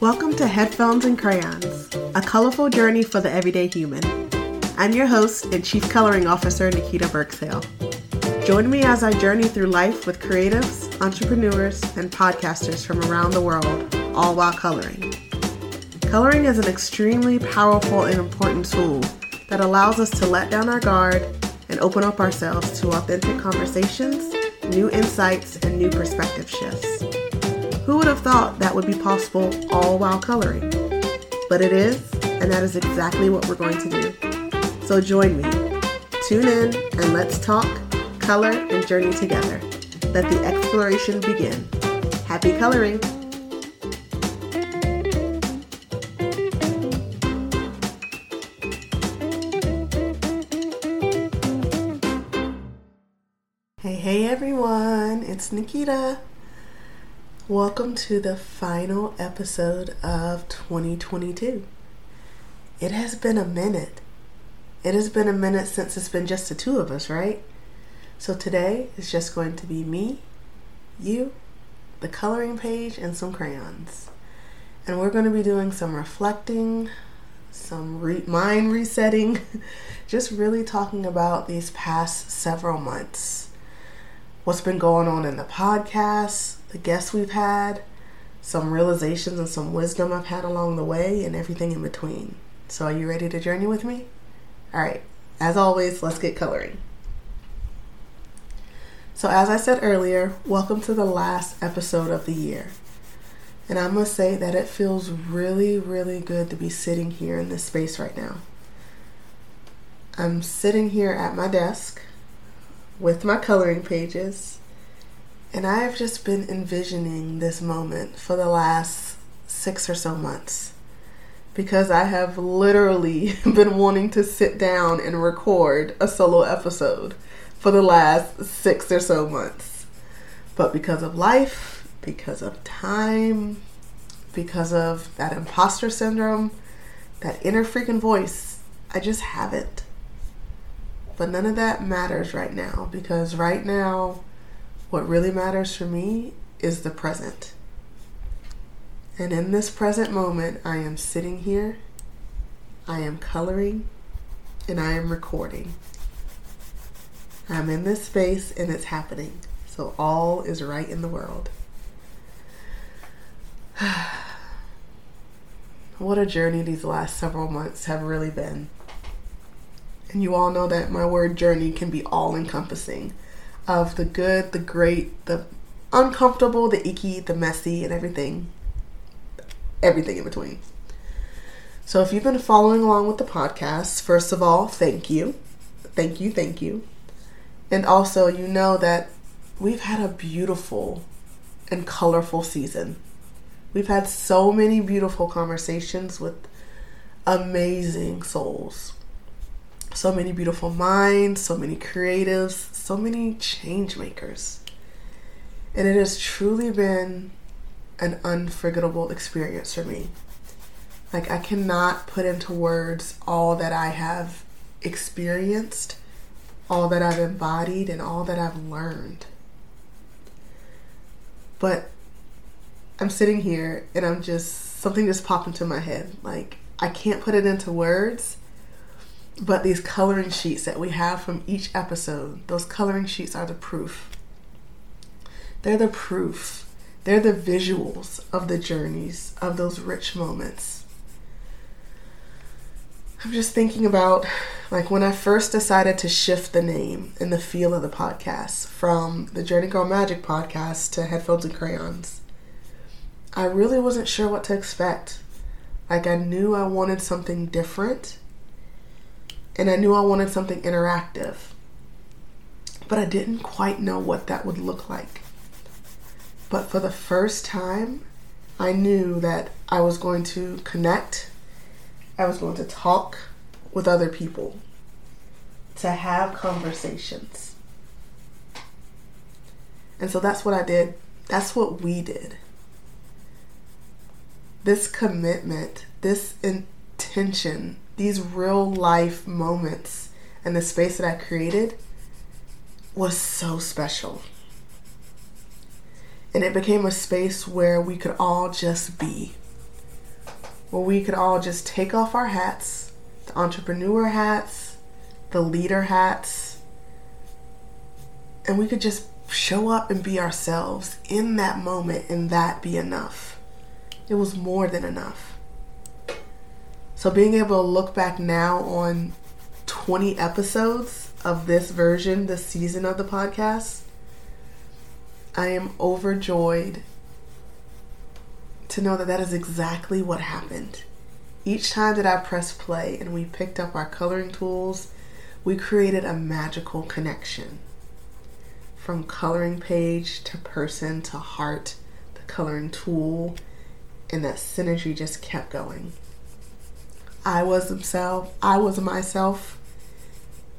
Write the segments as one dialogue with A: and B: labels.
A: Welcome to Headphones and Crayons, a colorful journey for the everyday human. I'm your host and Chief Coloring Officer, Nikita Burksale. Join me as I journey through life with creatives, entrepreneurs, and podcasters from around the world, all while coloring. Coloring is an extremely powerful and important tool that allows us to let down our guard and open up ourselves to authentic conversations, new insights, and new perspective shifts. Who would have thought that would be possible all while coloring? But it is, and that is exactly what we're going to do. So join me. Tune in and let's talk, color, and journey together. Let the exploration begin. Happy coloring! Hey, hey everyone, it's Nikita. Welcome to the final episode of 2022. It has been a minute. It has been a minute since it's been just the two of us, right? So today is just going to be me, you, the coloring page, and some crayons. And we're going to be doing some reflecting, some re- mind resetting, just really talking about these past several months what's been going on in the podcast, the guests we've had, some realizations and some wisdom I've had along the way, and everything in between. So, are you ready to journey with me? All right, as always, let's get coloring. So, as I said earlier, welcome to the last episode of the year. And I must say that it feels really, really good to be sitting here in this space right now. I'm sitting here at my desk with my coloring pages. And I have just been envisioning this moment for the last six or so months because I have literally been wanting to sit down and record a solo episode for the last six or so months. But because of life, because of time, because of that imposter syndrome, that inner freaking voice, I just haven't. But none of that matters right now because right now, what really matters for me is the present. And in this present moment, I am sitting here, I am coloring, and I am recording. I'm in this space and it's happening. So all is right in the world. what a journey these last several months have really been. And you all know that my word journey can be all encompassing of the good, the great, the uncomfortable, the icky, the messy, and everything. Everything in between. So if you've been following along with the podcast, first of all, thank you. Thank you, thank you. And also, you know that we've had a beautiful and colorful season. We've had so many beautiful conversations with amazing souls so many beautiful minds, so many creatives, so many change makers. And it has truly been an unforgettable experience for me. Like, I cannot put into words all that I have experienced, all that I've embodied, and all that I've learned. But I'm sitting here and I'm just, something just popped into my head. Like, I can't put it into words but these coloring sheets that we have from each episode, those coloring sheets are the proof. They're the proof. They're the visuals of the journeys, of those rich moments. I'm just thinking about like when I first decided to shift the name and the feel of the podcast from the Journey Girl Magic podcast to Headphones and Crayons. I really wasn't sure what to expect. Like I knew I wanted something different and I knew I wanted something interactive. But I didn't quite know what that would look like. But for the first time, I knew that I was going to connect, I was going to talk with other people, to have conversations. And so that's what I did. That's what we did. This commitment, this intention these real life moments and the space that I created was so special. And it became a space where we could all just be. where we could all just take off our hats the entrepreneur hats, the leader hats, and we could just show up and be ourselves in that moment and that be enough. It was more than enough. So being able to look back now on 20 episodes of this version, this season of the podcast, I am overjoyed to know that that is exactly what happened. Each time that I pressed play and we picked up our coloring tools, we created a magical connection. From coloring page to person to heart, the coloring tool, and that synergy just kept going. I was themselves, I was myself.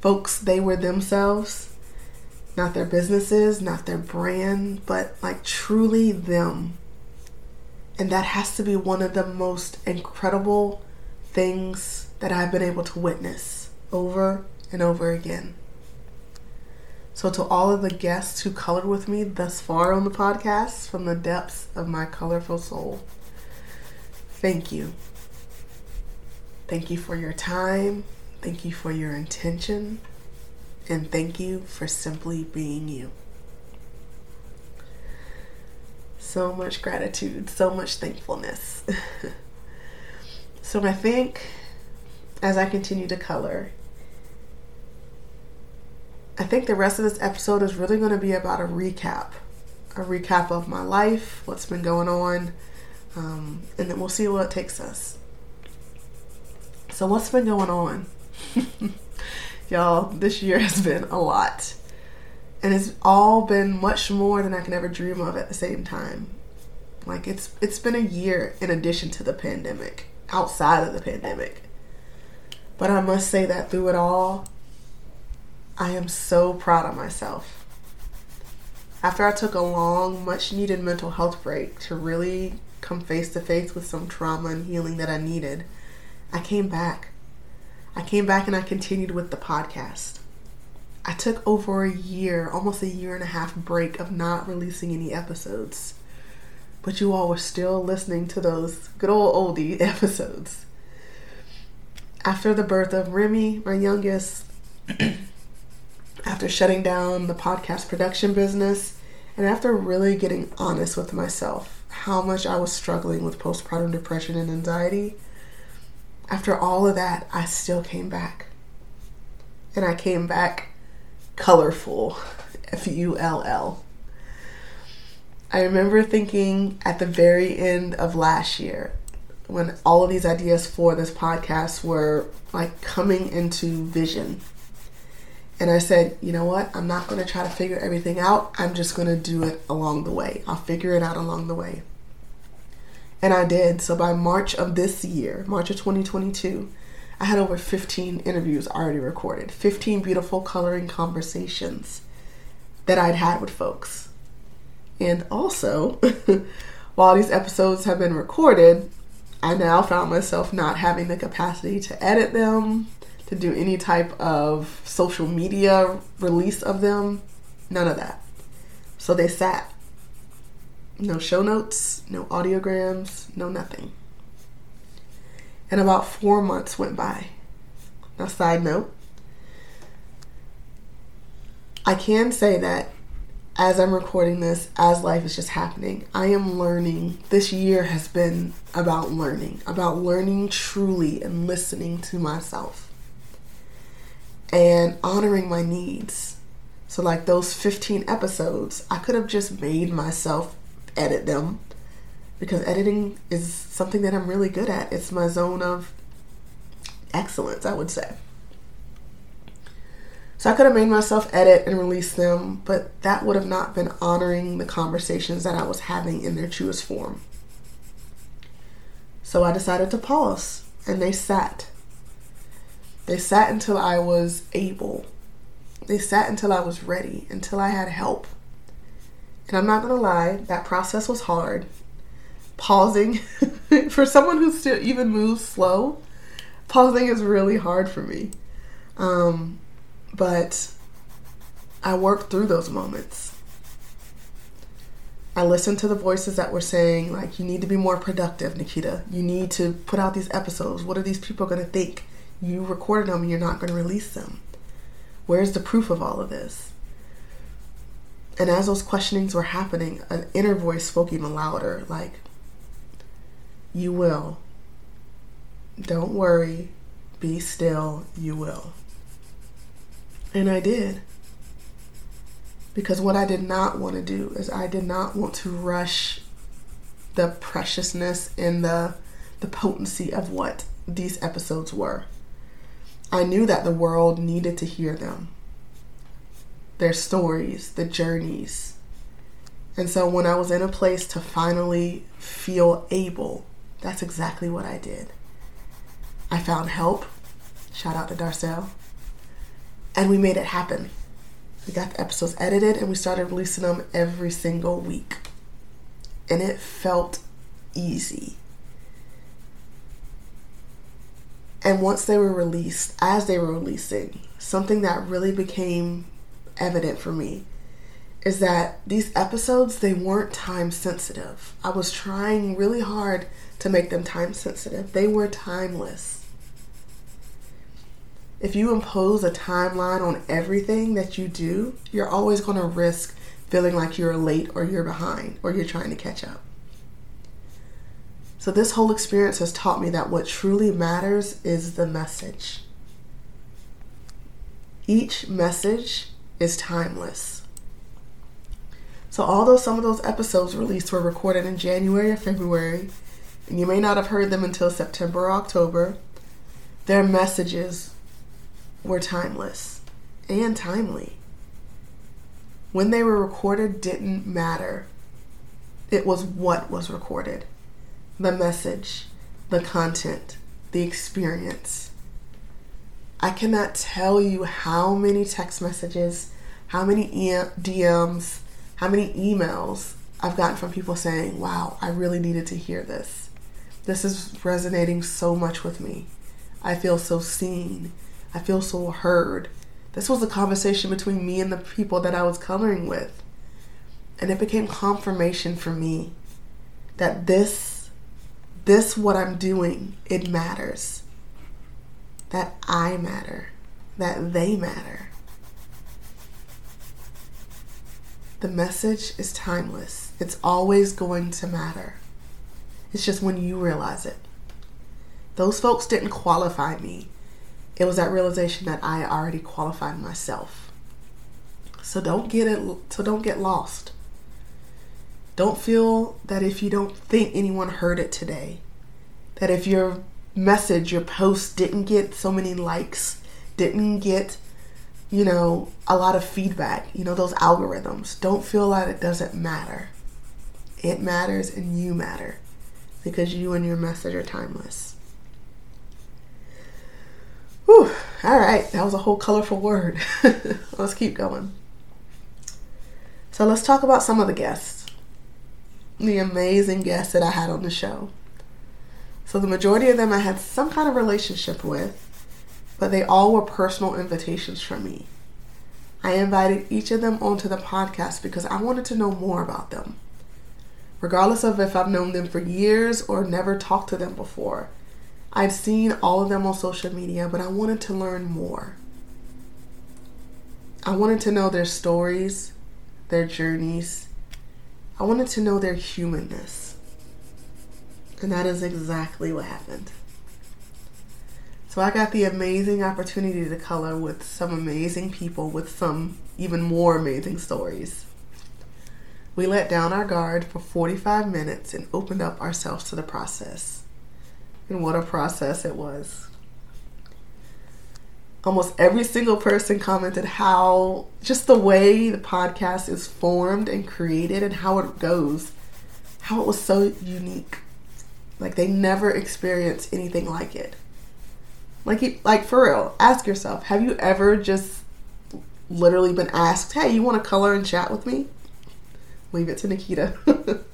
A: Folks, they were themselves. Not their businesses, not their brand, but like truly them and that has to be one of the most incredible things that I've been able to witness over and over again. So, to all of the guests who colored with me thus far on the podcast from the depths of my colorful soul, thank you. Thank you for your time. Thank you for your intention. And thank you for simply being you. so much gratitude, so much thankfulness. so I think as I continue to color, I think the rest of this episode is really going to be about a recap, a recap of my life, what's been going on, um, and then we'll see where it takes us. So, what's been going on? Y'all, this year has been a lot and it's all been much more than I can ever dream of at the same time. Like it's it's been a year in addition to the pandemic, outside of the pandemic. But I must say that through it all, I am so proud of myself. After I took a long, much needed mental health break to really come face to face with some trauma and healing that I needed, I came back. I came back and I continued with the podcast. I took over a year, almost a year and a half break of not releasing any episodes. But you all were still listening to those good old oldie episodes. After the birth of Remy, my youngest, after shutting down the podcast production business, and after really getting honest with myself, how much I was struggling with postpartum depression and anxiety, after all of that, I still came back. And I came back colorful. F U L L. I remember thinking at the very end of last year, when all of these ideas for this podcast were like coming into vision. And I said, you know what? I'm not going to try to figure everything out. I'm just going to do it along the way. I'll figure it out along the way. And I did. So by March of this year, March of 2022, I had over 15 interviews already recorded, 15 beautiful coloring conversations that I'd had with folks. And also, while these episodes have been recorded, I now found myself not having the capacity to edit them, to do any type of social media release of them, none of that. So they sat. No show notes, no audiograms, no nothing and about four months went by. Now, side note, I can say that as I'm recording this, as life is just happening, I am learning. This year has been about learning, about learning truly and listening to myself and honoring my needs. So, like those 15 episodes, I could have just made myself edit them because editing is something that I'm really good at. It's my zone of excellence, I would say. So I could have made myself edit and release them, but that would have not been honoring the conversations that I was having in their truest form. So I decided to pause, and they sat. They sat until I was able. They sat until I was ready, until I had help. And I'm not gonna lie, that process was hard pausing for someone who still even moves slow pausing is really hard for me um, but i worked through those moments I listened to the voices that were saying, like, you need to be more productive, Nikita. You need to put out these episodes. What are these people going to think? You recorded them and you're not going to release them. Where's the proof of all of this? And as those questionings were happening, an inner voice spoke even louder like, You will. Don't worry. Be still. You will. And I did. Because what I did not want to do is I did not want to rush the preciousness and the the potency of what these episodes were. I knew that the world needed to hear them. Their stories, the journeys. And so when I was in a place to finally feel able, that's exactly what I did. I found help. Shout out to Darcel. And we made it happen. We got the episodes edited and we started releasing them every single week. And it felt easy. And once they were released, as they were releasing, something that really became evident for me is that these episodes they weren't time sensitive. I was trying really hard to make them time sensitive. They were timeless if you impose a timeline on everything that you do, you're always going to risk feeling like you're late or you're behind or you're trying to catch up. So, this whole experience has taught me that what truly matters is the message. Each message is timeless. So, although some of those episodes released were recorded in January or February, and you may not have heard them until September or October, their messages were timeless and timely. When they were recorded didn't matter. It was what was recorded the message, the content, the experience. I cannot tell you how many text messages, how many DMs, how many emails I've gotten from people saying, Wow, I really needed to hear this. This is resonating so much with me. I feel so seen. I feel so heard. This was a conversation between me and the people that I was coloring with. And it became confirmation for me that this, this, what I'm doing, it matters. That I matter. That they matter. The message is timeless. It's always going to matter. It's just when you realize it. Those folks didn't qualify me it was that realization that I already qualified myself. So don't get it so don't get lost. Don't feel that if you don't think anyone heard it today, that if your message, your post didn't get so many likes, didn't get, you know, a lot of feedback, you know, those algorithms, don't feel like it doesn't matter. It matters and you matter because you and your message are timeless. Whew, all right, that was a whole colorful word. let's keep going. So let's talk about some of the guests, the amazing guests that I had on the show. So the majority of them I had some kind of relationship with, but they all were personal invitations from me. I invited each of them onto the podcast because I wanted to know more about them. Regardless of if I've known them for years or never talked to them before, I'd seen all of them on social media, but I wanted to learn more. I wanted to know their stories, their journeys. I wanted to know their humanness. And that is exactly what happened. So I got the amazing opportunity to color with some amazing people with some even more amazing stories. We let down our guard for 45 minutes and opened up ourselves to the process and what a process it was. Almost every single person commented how just the way the podcast is formed and created and how it goes, how it was so unique. Like they never experienced anything like it. Like like for real, ask yourself, have you ever just literally been asked, "Hey, you want to color and chat with me?" Leave it to Nikita.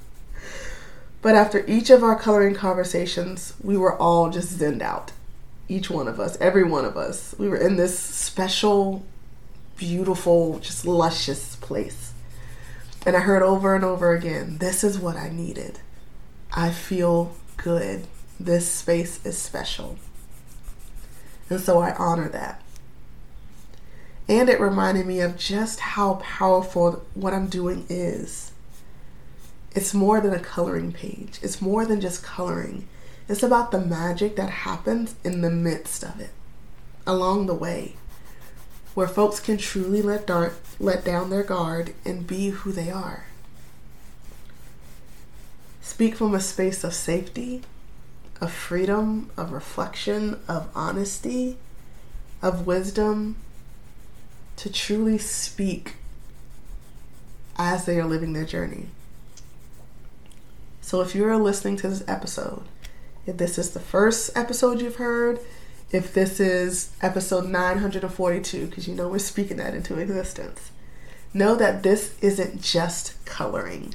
A: But after each of our coloring conversations, we were all just zenned out. Each one of us, every one of us. We were in this special, beautiful, just luscious place. And I heard over and over again this is what I needed. I feel good. This space is special. And so I honor that. And it reminded me of just how powerful what I'm doing is. It's more than a coloring page, it's more than just coloring. It's about the magic that happens in the midst of it, along the way, where folks can truly let, dar- let down their guard and be who they are. Speak from a space of safety, of freedom, of reflection, of honesty, of wisdom, to truly speak as they are living their journey. So if you're listening to this episode, if this is the first episode you've heard, if this is episode 942, because you know we're speaking that into existence, know that this isn't just coloring.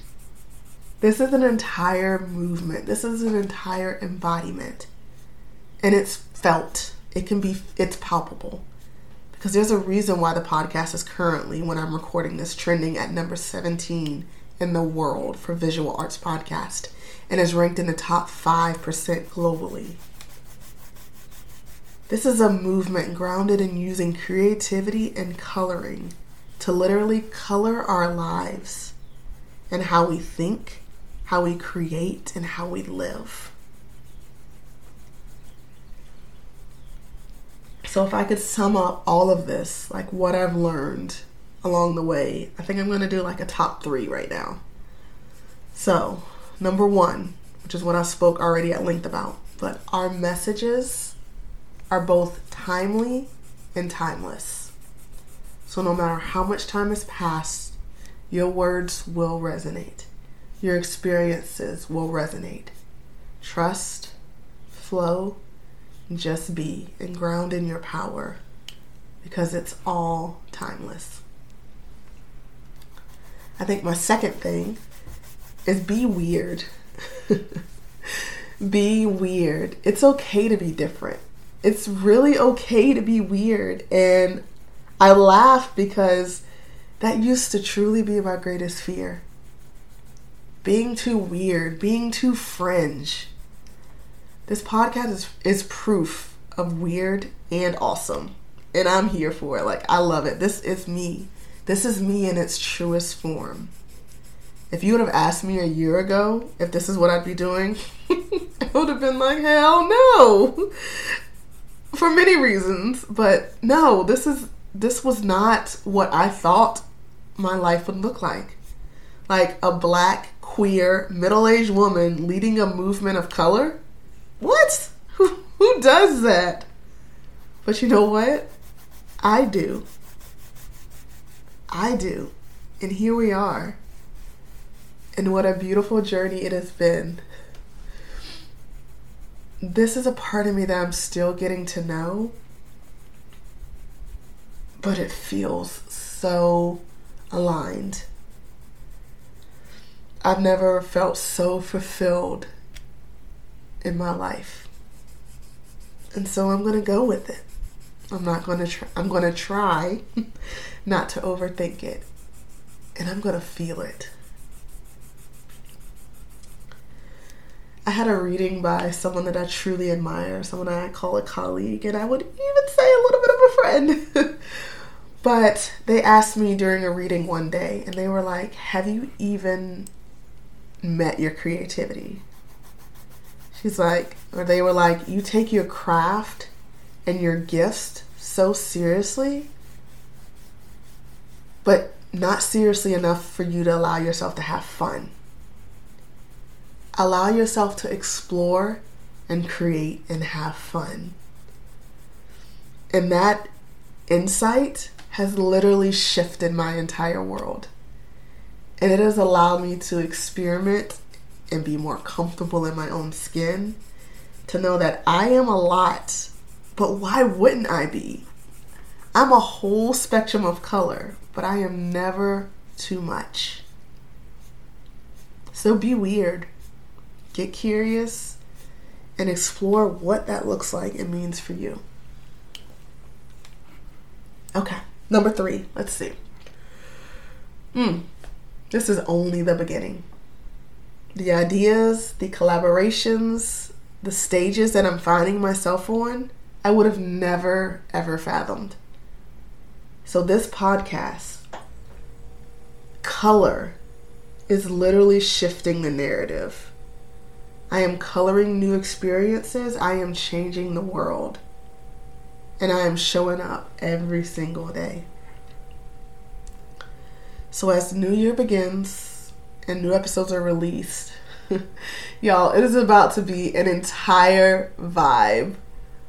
A: This is an entire movement. This is an entire embodiment. And it's felt. It can be, it's palpable. Because there's a reason why the podcast is currently, when I'm recording this, trending at number 17 in the world for visual arts podcast and is ranked in the top 5% globally. This is a movement grounded in using creativity and coloring to literally color our lives and how we think, how we create, and how we live. So, if I could sum up all of this, like what I've learned along the way, I think I'm going to do like a top three right now. So, number one, which is what I spoke already at length about, but our messages are both timely and timeless. So, no matter how much time has passed, your words will resonate. Your experiences will resonate. Trust, flow, just be, and ground in your power because it's all timeless. I think my second thing is be weird. be weird. It's okay to be different. It's really okay to be weird. And I laugh because that used to truly be my greatest fear. Being too weird, being too fringe. This podcast is, is proof of weird and awesome. And I'm here for it. Like, I love it. This is me. This is me in its truest form. If you would have asked me a year ago if this is what I'd be doing, I would have been like, hell no. For many reasons, but no, this is this was not what I thought my life would look like. Like a black, queer, middle-aged woman leading a movement of color? What? Who, who does that? But you know what? I do. I do. And here we are. And what a beautiful journey it has been. This is a part of me that I'm still getting to know, but it feels so aligned. I've never felt so fulfilled in my life. And so I'm going to go with it. I'm not going to try I'm going to try not to overthink it. And I'm going to feel it. I had a reading by someone that I truly admire, someone I call a colleague, and I would even say a little bit of a friend. but they asked me during a reading one day, and they were like, Have you even met your creativity? She's like, or they were like, You take your craft and your gifts so seriously, but not seriously enough for you to allow yourself to have fun. Allow yourself to explore and create and have fun. And that insight has literally shifted my entire world. And it has allowed me to experiment and be more comfortable in my own skin, to know that I am a lot, but why wouldn't I be? I'm a whole spectrum of color, but I am never too much. So be weird get curious, and explore what that looks like and means for you. Okay, number three, let's see. Hmm, this is only the beginning. The ideas, the collaborations, the stages that I'm finding myself on, I would have never, ever fathomed. So, this podcast, color, is literally shifting the narrative. I am coloring new experiences, I am changing the world, and I am showing up every single day. So, as the new year begins and new episodes are released, y'all, it is about to be an entire vibe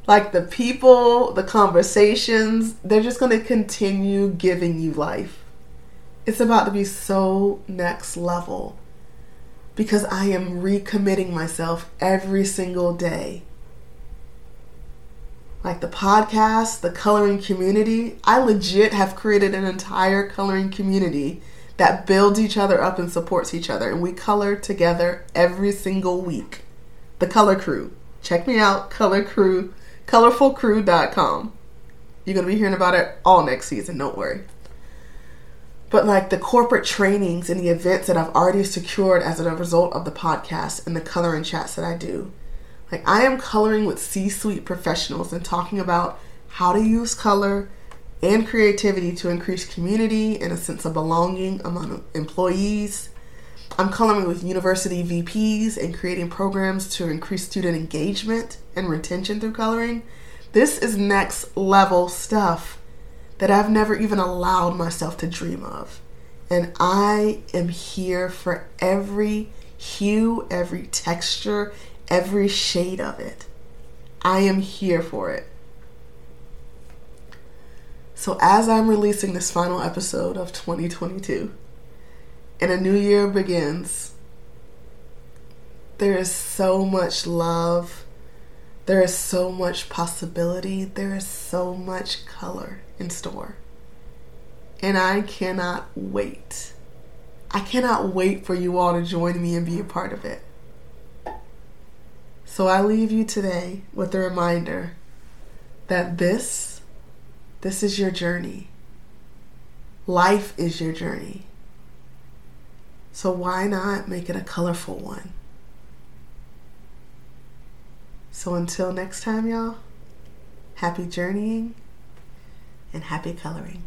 A: like the people, the conversations, they're just going to continue giving you life. It's about to be so next level because I am recommitting myself every single day. Like the podcast, the coloring community, I legit have created an entire coloring community that builds each other up and supports each other. And we color together every single week. The Color Crew. Check me out, Color Crew colorfulcrew.com. You're going to be hearing about it all next season, don't worry. But like the corporate trainings and the events that I've already secured as a result of the podcast and the coloring chats that I do. Like I am coloring with C-suite professionals and talking about how to use color and creativity to increase community and a sense of belonging among employees. I'm coloring with university VPs and creating programs to increase student engagement and retention through coloring. This is next level stuff that I've never even allowed myself to dream of. And I am here for every hue, every texture, every shade of it. I am here for it. So, as I'm releasing this final episode of 2022 and a new year begins, there is so much love there is so much possibility, there is so much color in store. And I cannot wait. I cannot wait for you all to join me and be a part of it. So I leave you today with a reminder that this this is your journey. Life is your journey. So why not make it a colorful one? So until next time, y'all, happy journeying and happy coloring.